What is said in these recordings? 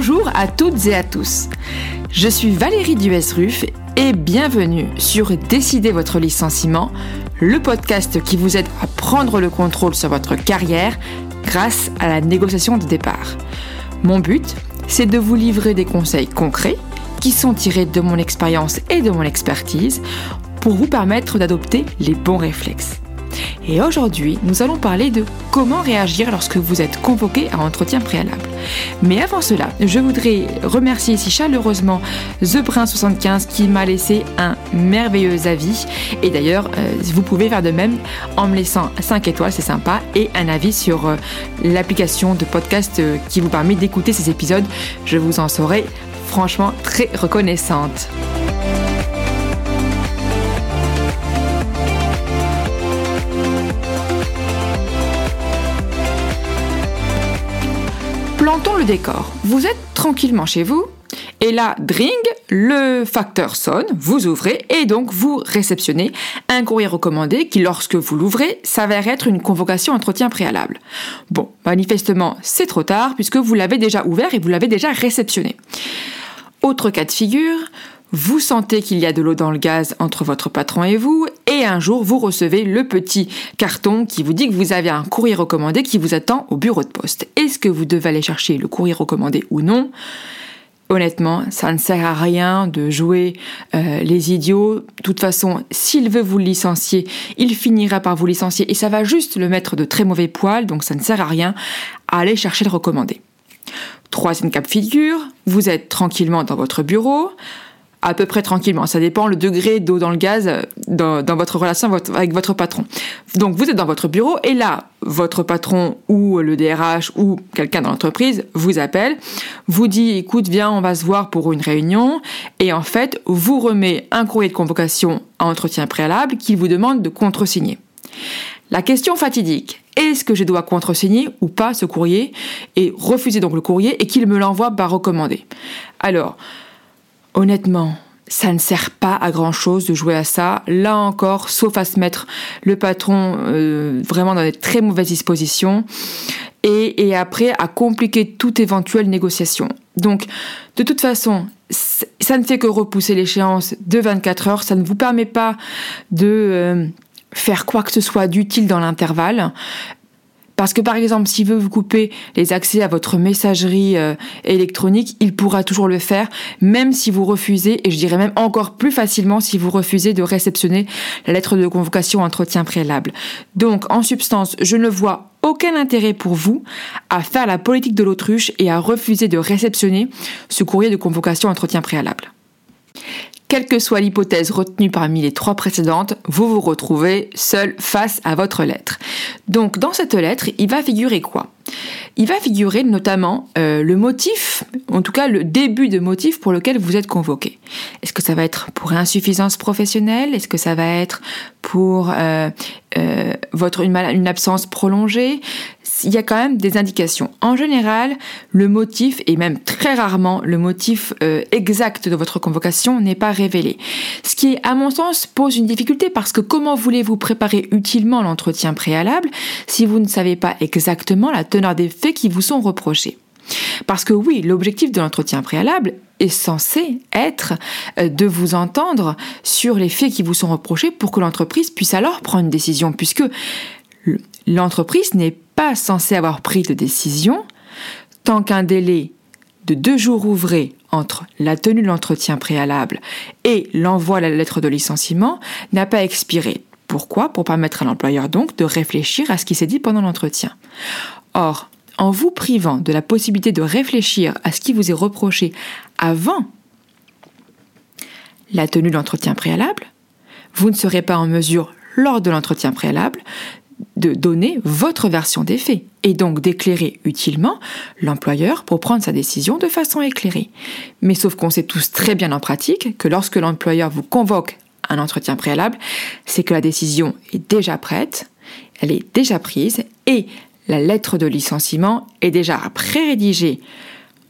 Bonjour à toutes et à tous. Je suis Valérie Duesruf et bienvenue sur Décider votre licenciement, le podcast qui vous aide à prendre le contrôle sur votre carrière grâce à la négociation de départ. Mon but, c'est de vous livrer des conseils concrets qui sont tirés de mon expérience et de mon expertise pour vous permettre d'adopter les bons réflexes. Et aujourd'hui, nous allons parler de comment réagir lorsque vous êtes convoqué à entretien préalable. Mais avant cela, je voudrais remercier ici chaleureusement TheBrin75 qui m'a laissé un merveilleux avis. Et d'ailleurs, euh, vous pouvez faire de même en me laissant 5 étoiles, c'est sympa, et un avis sur euh, l'application de podcast euh, qui vous permet d'écouter ces épisodes. Je vous en serai franchement très reconnaissante. Vous êtes tranquillement chez vous, et là, dring, le facteur sonne, vous ouvrez et donc vous réceptionnez un courrier recommandé qui, lorsque vous l'ouvrez, s'avère être une convocation entretien préalable. Bon, manifestement, c'est trop tard puisque vous l'avez déjà ouvert et vous l'avez déjà réceptionné. Autre cas de figure, vous sentez qu'il y a de l'eau dans le gaz entre votre patron et vous, et un jour vous recevez le petit carton qui vous dit que vous avez un courrier recommandé qui vous attend au bureau de poste. Est-ce que vous devez aller chercher le courrier recommandé ou non? Honnêtement, ça ne sert à rien de jouer euh, les idiots. De toute façon, s'il veut vous licencier, il finira par vous licencier et ça va juste le mettre de très mauvais poils, donc ça ne sert à rien à aller chercher le recommandé. Troisième cap figure, vous êtes tranquillement dans votre bureau, à peu près tranquillement. Ça dépend le degré d'eau dans le gaz euh, dans, votre relation avec votre patron. Donc vous êtes dans votre bureau et là, votre patron ou le DRH ou quelqu'un dans l'entreprise vous appelle, vous dit écoute, viens, on va se voir pour une réunion et en fait, vous remet un courrier de convocation à entretien préalable qu'il vous demande de contresigner. La question fatidique, est-ce que je dois contresigner ou pas ce courrier et refuser donc le courrier et qu'il me l'envoie par recommandé? Alors, Honnêtement, ça ne sert pas à grand chose de jouer à ça. Là encore, sauf à se mettre le patron euh, vraiment dans des très mauvaises dispositions et, après à compliquer toute éventuelle négociation. Donc, de toute façon, ça ne fait que repousser l'échéance de 24 heures. Ça ne vous permet pas de euh, faire quoi que ce soit d'utile dans l'intervalle. Parce que par exemple, s'il veut vous couper les accès à votre messagerie euh, électronique, il pourra toujours le faire, même si vous refusez, et je dirais même encore plus facilement si vous refusez de réceptionner la lettre de convocation entretien préalable. Donc, en substance, je ne vois aucun intérêt pour vous à faire la politique de l'autruche et à refuser de réceptionner ce courrier de convocation entretien préalable. Quelle que soit l'hypothèse retenue parmi les trois précédentes, vous vous retrouvez seul face à votre lettre. Donc dans cette lettre, il va figurer quoi? Il va figurer notamment euh, le motif, en tout cas le début de motif pour lequel vous êtes convoqué. Est-ce que ça va être pour insuffisance professionnelle? Est-ce que ça va être pour euh, euh, une absence prolongée il y a quand même des indications. En général, le motif, et même très rarement le motif euh, exact de votre convocation, n'est pas révélé. Ce qui, à mon sens, pose une difficulté parce que comment voulez-vous préparer utilement l'entretien préalable si vous ne savez pas exactement la teneur des faits qui vous sont reprochés? Parce que oui, l'objectif de l'entretien préalable est censé être euh, de vous entendre sur les faits qui vous sont reprochés pour que l'entreprise puisse alors prendre une décision, puisque l'entreprise n'est pas censée avoir pris de décision tant qu'un délai de deux jours ouvrés entre la tenue de l'entretien préalable et l'envoi de la lettre de licenciement n'a pas expiré. Pourquoi? Pour permettre à l'employeur donc de réfléchir à ce qui s'est dit pendant l'entretien. Or, en vous privant de la possibilité de réfléchir à ce qui vous est reproché avant la tenue de l'entretien préalable, vous ne serez pas en mesure, lors de l'entretien préalable, de donner votre version des faits et donc d'éclairer utilement l'employeur pour prendre sa décision de façon éclairée. Mais sauf qu'on sait tous très bien en pratique que lorsque l'employeur vous convoque un entretien préalable, c'est que la décision est déjà prête, elle est déjà prise et la lettre de licenciement est déjà pré-rédigée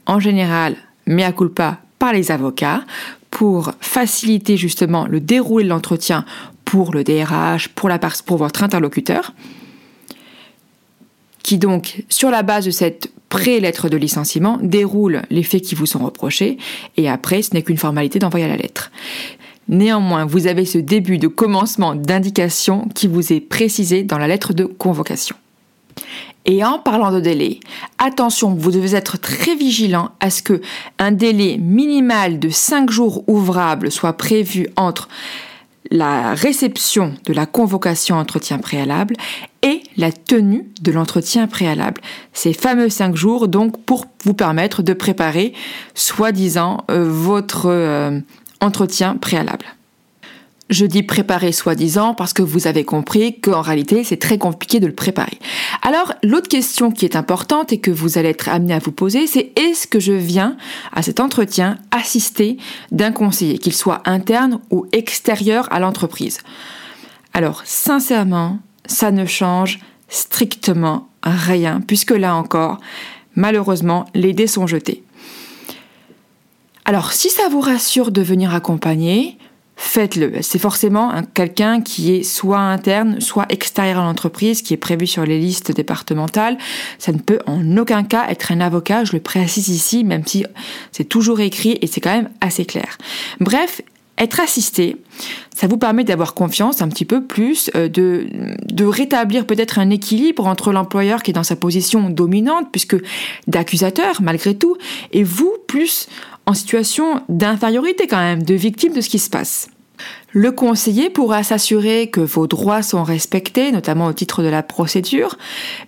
en général, mais à culpa par les avocats pour faciliter justement le déroulé de l'entretien pour le DRH, pour, pour votre interlocuteur qui donc, sur la base de cette pré-lettre de licenciement, déroule les faits qui vous sont reprochés, et après, ce n'est qu'une formalité d'envoyer la lettre. Néanmoins, vous avez ce début de commencement d'indication qui vous est précisé dans la lettre de convocation. Et en parlant de délai, attention, vous devez être très vigilant à ce que un délai minimal de 5 jours ouvrables soit prévu entre la réception de la convocation entretien préalable et la tenue de l'entretien préalable. Ces fameux 5 jours, donc, pour vous permettre de préparer, soi-disant, euh, votre euh, entretien préalable. Je dis préparer soi-disant parce que vous avez compris qu'en réalité c'est très compliqué de le préparer. Alors l'autre question qui est importante et que vous allez être amené à vous poser c'est est-ce que je viens à cet entretien assister d'un conseiller, qu'il soit interne ou extérieur à l'entreprise? Alors sincèrement, ça ne change strictement rien puisque là encore, malheureusement, les dés sont jetés. Alors si ça vous rassure de venir accompagner, faites-le. C'est forcément quelqu'un qui est soit interne, soit extérieur à l'entreprise, qui est prévu sur les listes départementales. Ça ne peut en aucun cas être un avocat, je le précise ici, même si c'est toujours écrit et c'est quand même assez clair. Bref, être assisté, ça vous permet d'avoir confiance un petit peu plus, euh, de, rétablir peut-être un équilibre entre l'employeur qui est dans sa position dominante, puisque d'accusateur malgré tout, et vous plus en situation d'infériorité quand même, de victime de ce qui se passe. Le conseiller pourra s'assurer que vos droits sont respectés, notamment au titre de la procédure,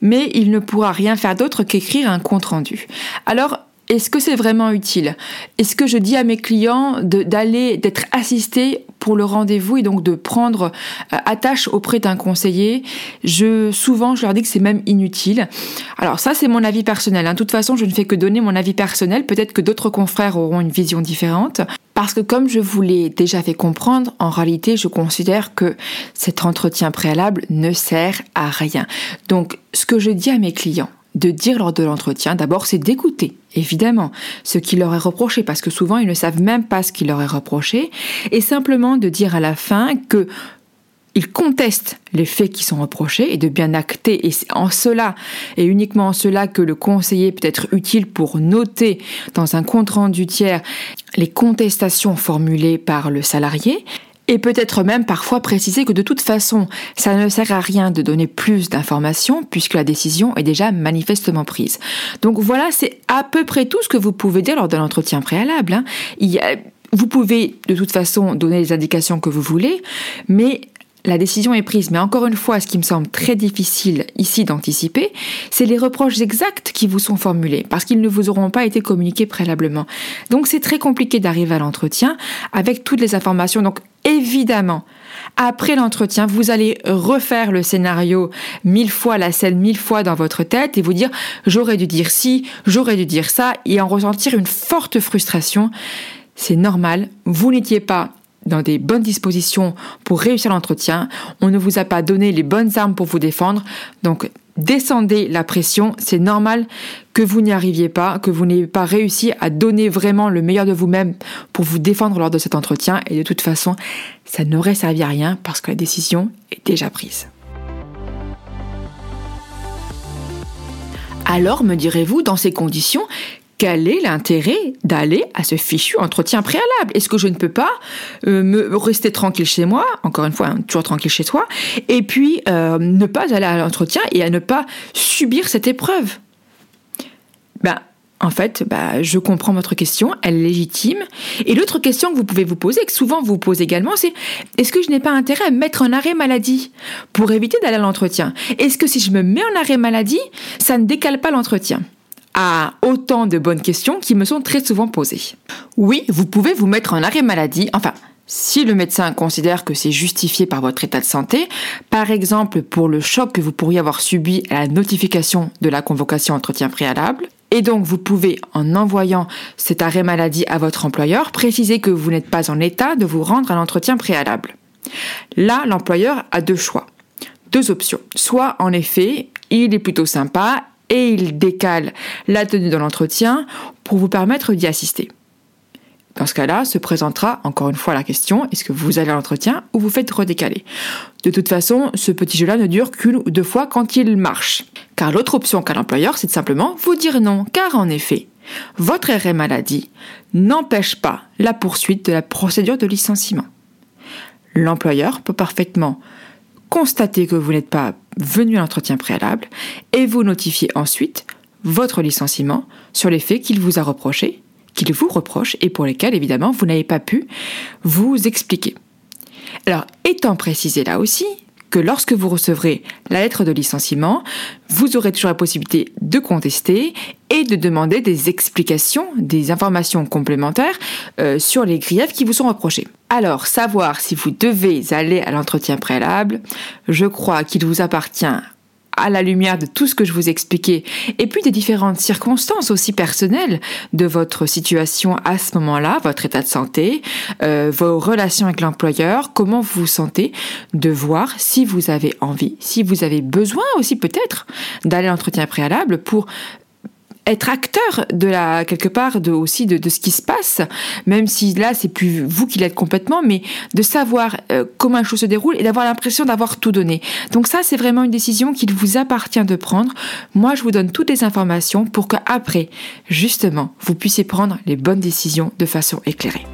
mais il ne pourra rien faire d'autre qu'écrire un compte-rendu. Alors, est-ce que c'est vraiment utile? Est-ce que je dis à mes clients d'aller, d'être assistés pour le rendez-vous et donc de prendre euh, attache auprès d'un conseiller? Je souvent je leur dis que c'est même inutile. Alors ça c'est mon avis personnel. Hein. De toute façon je ne fais que donner mon avis personnel. Peut-être que d'autres confrères auront une vision différente. Parce que comme je vous l'ai déjà fait comprendre, en réalité, je considère que cet entretien préalable ne sert à rien. Donc, ce que je dis à mes clients, de dire lors de l'entretien, d'abord, c'est d'écouter, évidemment, ce qui leur est reproché, parce que souvent, ils ne savent même pas ce qui leur est reproché, et simplement de dire à la fin que ils contestent les faits qui sont reprochés et de bien acter, et c'est en cela, et uniquement en cela, que le conseiller peut être utile pour noter dans un compte rendu tiers les contestations formulées par le salarié, et peut-être même parfois préciser que de toute façon, ça ne sert à rien de donner plus d'informations puisque la décision est déjà manifestement prise. Donc voilà, c'est à peu près tout ce que vous pouvez dire lors d'un entretien préalable. Hein. vous pouvez de toute façon donner les indications que vous voulez, mais la décision est prise, mais encore une fois, ce qui me semble très difficile ici d'anticiper, c'est les reproches exacts qui vous sont formulés, parce qu'ils ne vous auront pas été communiqués préalablement. Donc c'est très compliqué d'arriver à l'entretien avec toutes les informations. Donc évidemment, après l'entretien, vous allez refaire le scénario mille fois, la scène mille fois dans votre tête et vous dire j'aurais dû dire ci, j'aurais dû dire ça, et en ressentir une forte frustration. C'est normal, vous n'étiez pas dans des bonnes dispositions pour réussir l'entretien. On ne vous a pas donné les bonnes armes pour vous défendre. Donc, descendez la pression. C'est normal que vous n'y arriviez pas, que vous n'ayez pas réussi à donner vraiment le meilleur de vous-même pour vous défendre lors de cet entretien. Et de toute façon, ça n'aurait servi à rien parce que la décision est déjà prise. Alors, me direz-vous, dans ces conditions, quel est l'intérêt d'aller à ce fichu entretien préalable? Est-ce que je ne peux pas euh, me rester tranquille chez moi, encore une fois, hein, toujours tranquille chez soi, et puis euh, ne pas aller à l'entretien et à ne pas subir cette épreuve? Ben, en fait, bah, je comprends votre question, elle est légitime. Et l'autre question que vous pouvez vous poser, que souvent vous posez également, c'est est-ce que je n'ai pas intérêt à mettre en arrêt maladie pour éviter d'aller à l'entretien? Est-ce que si je me mets en arrêt maladie, ça ne décale pas l'entretien? À autant de bonnes questions qui me sont très souvent posées. Oui, vous pouvez vous mettre en arrêt maladie, enfin, si le médecin considère que c'est justifié par votre état de santé, par exemple pour le choc que vous pourriez avoir subi à la notification de la convocation entretien préalable, et donc vous pouvez, en envoyant cet arrêt maladie à votre employeur, préciser que vous n'êtes pas en état de vous rendre à l'entretien préalable. Là, l'employeur a deux choix, deux options. Soit, en effet, il est plutôt sympa et il décale la tenue de l'entretien pour vous permettre d'y assister. Dans ce cas-là, se présentera encore une fois la question est-ce que vous allez à l'entretien ou vous faites redécaler? De toute façon, ce petit jeu-là ne dure qu'une ou deux fois quand il marche. Car l'autre option qu'a l'employeur, c'est de simplement vous dire non, car en effet, votre arrêt maladie n'empêche pas la poursuite de la procédure de licenciement. L'employeur peut parfaitement constater que vous n'êtes pas venu à l'entretien préalable et vous notifier ensuite votre licenciement sur les faits qu'il vous a reprochés, qu'il vous reproche et pour lesquels évidemment vous n'avez pas pu vous expliquer. Alors, étant précisé là aussi que lorsque vous recevrez la lettre de licenciement, vous aurez toujours la possibilité de contester et de demander des explications, des informations complémentaires euh, sur les griefs qui vous sont reprochés. Alors, savoir si vous devez aller à l'entretien préalable, je crois qu'il vous appartient à la lumière de tout ce que je vous expliquais, et puis des différentes circonstances aussi personnelles de votre situation à ce moment-là, votre état de santé, euh, vos relations avec l'employeur, comment vous vous sentez, de voir si vous avez envie, si vous avez besoin aussi peut-être d'aller à l'entretien préalable pour être acteur de la quelque part de aussi de, ce qui se passe, même si là c'est plus vous qui l'êtes complètement, mais de savoir euh, comment une chose se déroule et d'avoir l'impression d'avoir tout donné. Donc ça c'est vraiment une décision qu'il vous appartient de prendre. Moi je vous donne toutes les informations pour qu'après justement vous puissiez prendre les bonnes décisions de façon éclairée.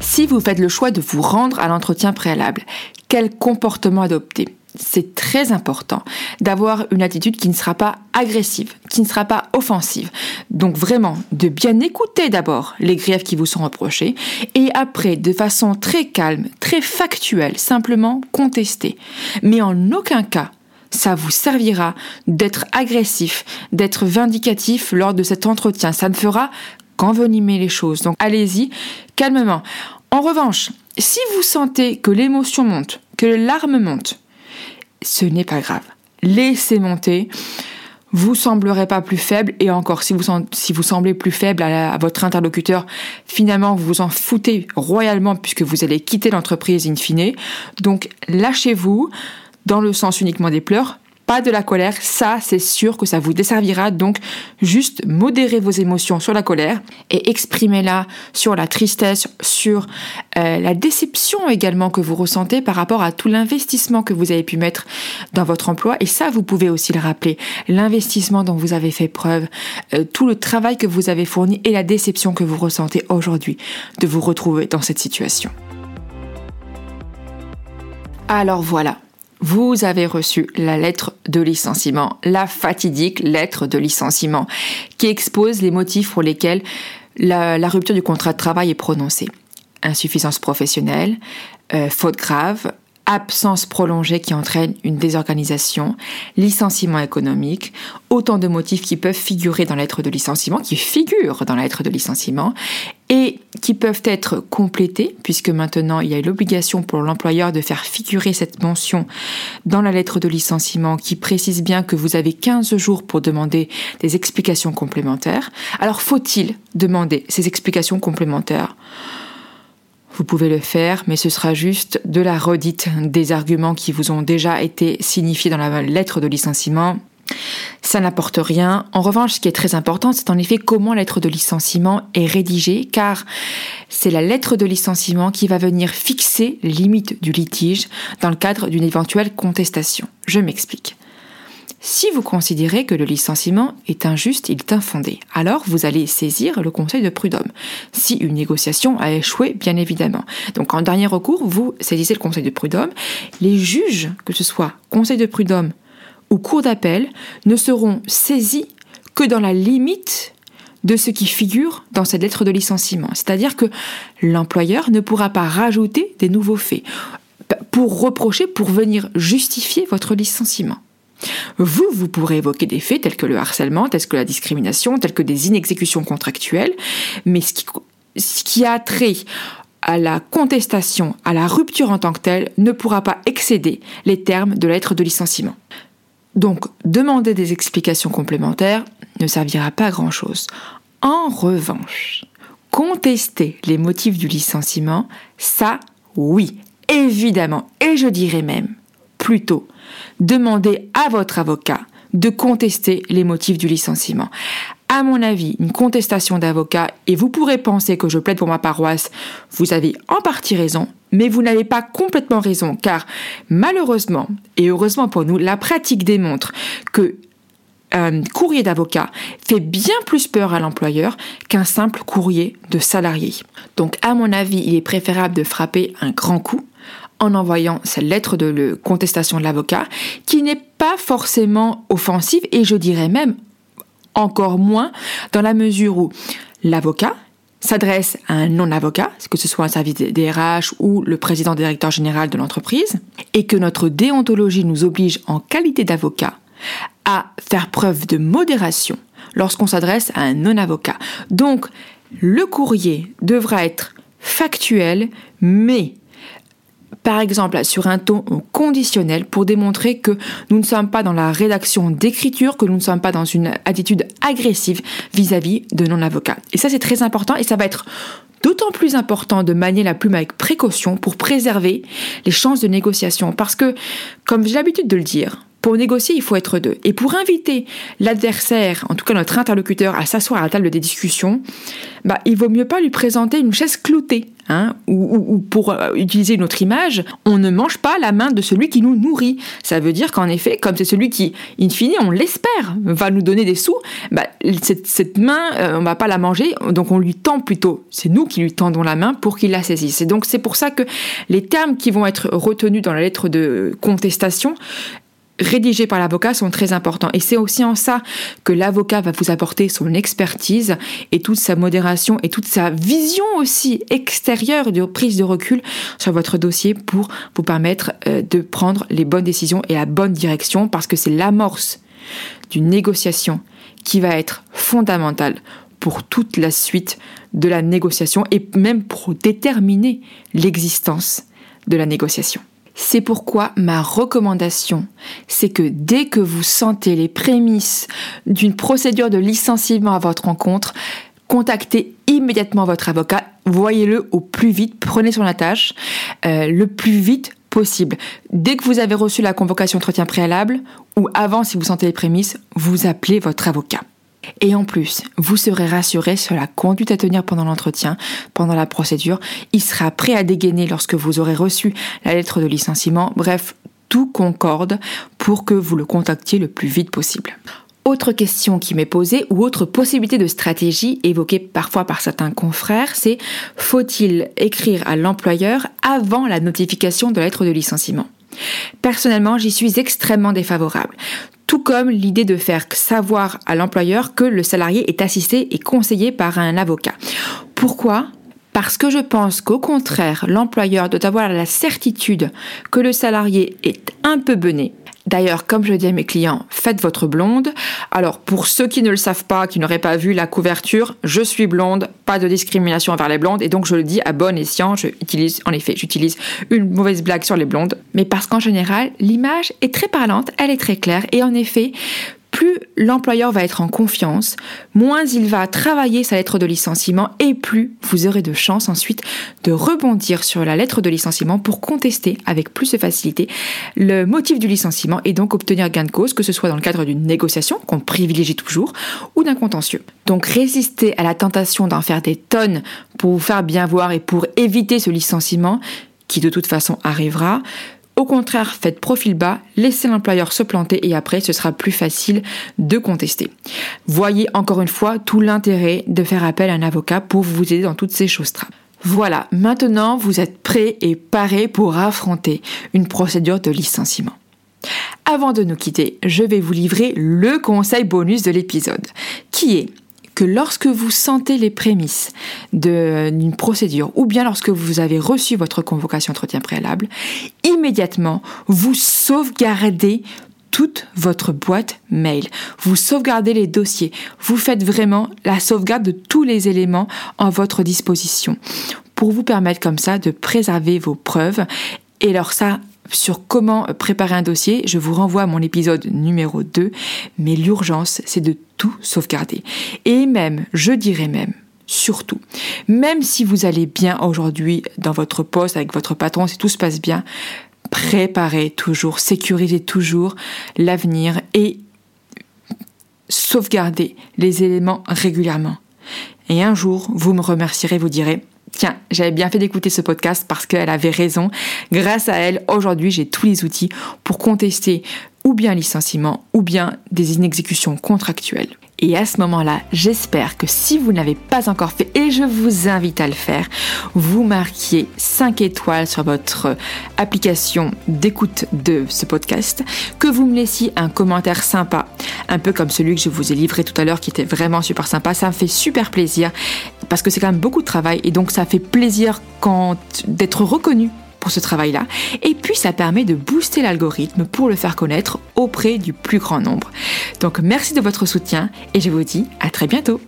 Si vous faites le choix de vous rendre à l'entretien préalable, quel comportement adopter? C'est très important d'avoir une attitude qui ne sera pas agressive, qui ne sera pas offensive. Donc vraiment, de bien écouter d'abord les griefs qui vous sont reprochés et après, de façon très calme, très factuelle, simplement contester. Mais en aucun cas, ça vous servira d'être agressif, d'être vindicatif lors de cet entretien. Ça ne fera qu'envenimer les choses. Donc allez-y calmement. En revanche, si vous sentez que l'émotion monte, que les larmes montent, ce n'est pas grave. Laissez monter. Vous semblerez pas plus faible et encore si vous, si vous semblez plus faible à, à, votre interlocuteur, finalement vous vous en foutez royalement puisque vous allez quitter l'entreprise in fine. Donc lâchez-vous dans le sens uniquement des pleurs, pas de la colère, ça c'est sûr que ça vous desservira, donc juste modérez vos émotions sur la colère et exprimez-la sur la tristesse, sur euh, la déception également que vous ressentez par rapport à tout l'investissement que vous avez pu mettre dans votre emploi. Et ça vous pouvez aussi le rappeler, l'investissement dont vous avez fait preuve, euh, tout le travail que vous avez fourni et la déception que vous ressentez aujourd'hui de vous retrouver dans cette situation. Alors voilà, vous avez reçu la lettre de licenciement, la fatidique lettre de licenciement, qui expose les motifs pour lesquels la, rupture du contrat de travail est prononcée. Insuffisance professionnelle, euh, faute grave, absence prolongée qui entraîne une désorganisation, licenciement économique, autant de motifs qui peuvent figurer dans l'être de licenciement, qui figurent dans l'être de licenciement, et qui peuvent être complétés, puisque maintenant il y a l'obligation pour l'employeur de faire figurer cette mention dans la lettre de licenciement qui précise bien que vous avez 15 jours pour demander des explications complémentaires. Alors faut-il demander ces explications complémentaires? Vous pouvez le faire, mais ce sera juste de la redite des arguments qui vous ont déjà été signifiés dans la lettre de licenciement. Ça n'apporte rien. En revanche, ce qui est très important, c'est en effet comment la lettre de licenciement est rédigée, car c'est la lettre de licenciement qui va venir fixer les limites du litige dans le cadre d'une éventuelle contestation. Je m'explique. Si vous considérez que le licenciement est injuste, il est infondé, alors vous allez saisir le conseil de prud'homme. Si une négociation a échoué, bien évidemment. Donc en dernier recours, vous saisissez le conseil de prud'homme. Les juges, que ce soit conseil de prud'homme ou cour d'appel, ne seront saisis que dans la limite de ce qui figure dans cette lettre de licenciement. C'est-à-dire que l'employeur ne pourra pas rajouter des nouveaux faits pour reprocher, pour venir justifier votre licenciement. Vous, vous pourrez évoquer des faits tels que le harcèlement, tels que la discrimination, tels que des inexécutions contractuelles, mais ce qui, a trait à la contestation, à la rupture en tant que telle, ne pourra pas excéder les termes de la lettre de licenciement. Donc, demander des explications complémentaires ne servira pas à grand-chose. En revanche, contester les motifs du licenciement, ça, oui, évidemment, et je dirais même, plutôt demandez à votre avocat de contester les motifs du licenciement. À mon avis, une contestation d'avocat, et vous pourrez penser que je plaide pour ma paroisse, vous avez en partie raison, mais vous n'avez pas complètement raison, car malheureusement, et heureusement pour nous, la pratique démontre que un courrier d'avocat fait bien plus peur à l'employeur qu'un simple courrier de salarié. Donc à mon avis, il est préférable de frapper un grand coup en envoyant cette lettre de contestation de l'avocat qui n'est pas forcément offensive et je dirais même encore moins dans la mesure où l'avocat s'adresse à un non-avocat, que ce soit un service des ou le président directeur général de l'entreprise, et que notre déontologie nous oblige en qualité d'avocat à faire preuve de modération lorsqu'on s'adresse à un non-avocat. Donc, le courrier devra être factuel, mais par exemple sur un ton conditionnel pour démontrer que nous ne sommes pas dans la rédaction d'écriture, que nous ne sommes pas dans une attitude agressive vis-à-vis de non-avocats. Et ça c'est très important et ça va être d'autant plus important de manier la plume avec précaution pour préserver les chances de négociation. Parce que, comme j'ai l'habitude de le dire, pour négocier, il faut être deux. Et pour inviter l'adversaire, en tout cas notre interlocuteur, à s'asseoir à la table des discussions, bah, il vaut mieux pas lui présenter une chaise cloutée. Hein, ou, pour euh, utiliser une autre image, on ne mange pas la main de celui qui nous nourrit. Ça veut dire qu'en effet, comme c'est celui qui, in fine, on l'espère, va nous donner des sous, bah, cette, main, euh, on va pas la manger, donc on lui tend plutôt. C'est nous qui lui tendons la main pour qu'il la saisisse. Et donc c'est pour ça que les termes qui vont être retenus dans la lettre de contestation rédigés par l'avocat sont très importants. Et c'est aussi en ça que l'avocat va vous apporter son expertise et toute sa modération et toute sa vision aussi extérieure de prise de recul sur votre dossier pour vous permettre euh, de prendre les bonnes décisions et la bonne direction parce que c'est l'amorce d'une négociation qui va être fondamentale pour toute la suite de la négociation et même pour déterminer l'existence de la négociation. C'est pourquoi ma recommandation, c'est que dès que vous sentez les prémices d'une procédure de licenciement à votre rencontre, contactez immédiatement votre avocat, voyez-le au plus vite, prenez sur la tâche euh, le plus vite possible. Dès que vous avez reçu la convocation entretien préalable, ou avant si vous sentez les prémices, vous appelez votre avocat. Et en plus, vous serez rassuré sur la conduite à tenir pendant l'entretien, pendant la procédure. Il sera prêt à dégainer lorsque vous aurez reçu la lettre de licenciement. Bref, tout concorde pour que vous le contactiez le plus vite possible. Autre question qui m'est posée ou autre possibilité de stratégie évoquée parfois par certains confrères, c'est faut-il écrire à l'employeur avant la notification de la lettre de licenciement? Personnellement, j'y suis extrêmement défavorable tout comme l'idée de faire savoir à l'employeur que le salarié est assisté et conseillé par un avocat. Pourquoi? Parce que je pense qu'au contraire, l'employeur doit avoir la certitude que le salarié est un peu bené, D'ailleurs, comme je dis à mes clients, faites votre blonde. Alors, pour ceux qui ne le savent pas, qui n'auraient pas vu la couverture, je suis blonde, pas de discrimination envers les blondes, et donc je le dis à bon escient, je en effet, j'utilise une mauvaise blague sur les blondes, mais parce qu'en général, l'image est très parlante, elle est très claire, et en effet, plus l'employeur va être en confiance, moins il va travailler sa lettre de licenciement et plus vous aurez de chance ensuite de rebondir sur la lettre de licenciement pour contester avec plus de facilité le motif du licenciement et donc obtenir gain de cause, que ce soit dans le cadre d'une négociation qu'on privilégie toujours ou d'un contentieux. Donc résister à la tentation d'en faire des tonnes pour vous faire bien voir et pour éviter ce licenciement qui de toute façon arrivera, au contraire, faites profil bas, laissez l'employeur se planter et après ce sera plus facile de contester. Voyez encore une fois tout l'intérêt de faire appel à un avocat pour vous aider dans toutes ces choses-là. Voilà, maintenant vous êtes prêt et paré pour affronter une procédure de licenciement. Avant de nous quitter, je vais vous livrer le conseil bonus de l'épisode, qui est que lorsque vous sentez les prémices d'une procédure ou bien lorsque vous avez reçu votre convocation entretien préalable, immédiatement vous sauvegardez toute votre boîte mail. Vous sauvegardez les dossiers. Vous faites vraiment la sauvegarde de tous les éléments en votre disposition pour vous permettre comme ça de préserver vos preuves. Et alors ça, sur comment préparer un dossier, je vous renvoie à mon épisode numéro 2, mais l'urgence, c'est de tout sauvegarder. Et même, je dirais même, surtout, même si vous allez bien aujourd'hui dans votre poste avec votre patron, si tout se passe bien, préparez toujours, sécurisez toujours l'avenir et sauvegardez les éléments régulièrement. Et un jour, vous me remercierez, vous direz, tiens, j'avais bien fait d'écouter ce podcast parce qu'elle avait raison. Grâce à elle, aujourd'hui, j'ai tous les outils pour contester ou bien licenciement ou bien des inexécutions contractuelles. Et à ce moment-là, j'espère que si vous ne l'avez pas encore fait, et je vous invite à le faire, vous marquiez 5 étoiles sur votre application d'écoute de ce podcast, que vous me laissiez un commentaire sympa, un peu comme celui que je vous ai livré tout à l'heure qui était vraiment super sympa. Ça me fait super plaisir parce que c'est quand même beaucoup de travail et donc ça fait plaisir quand d'être reconnu pour ce travail-là. Et puis ça permet de booster l'algorithme pour le faire connaître auprès du plus grand nombre. Donc merci de votre soutien et je vous dis à très bientôt.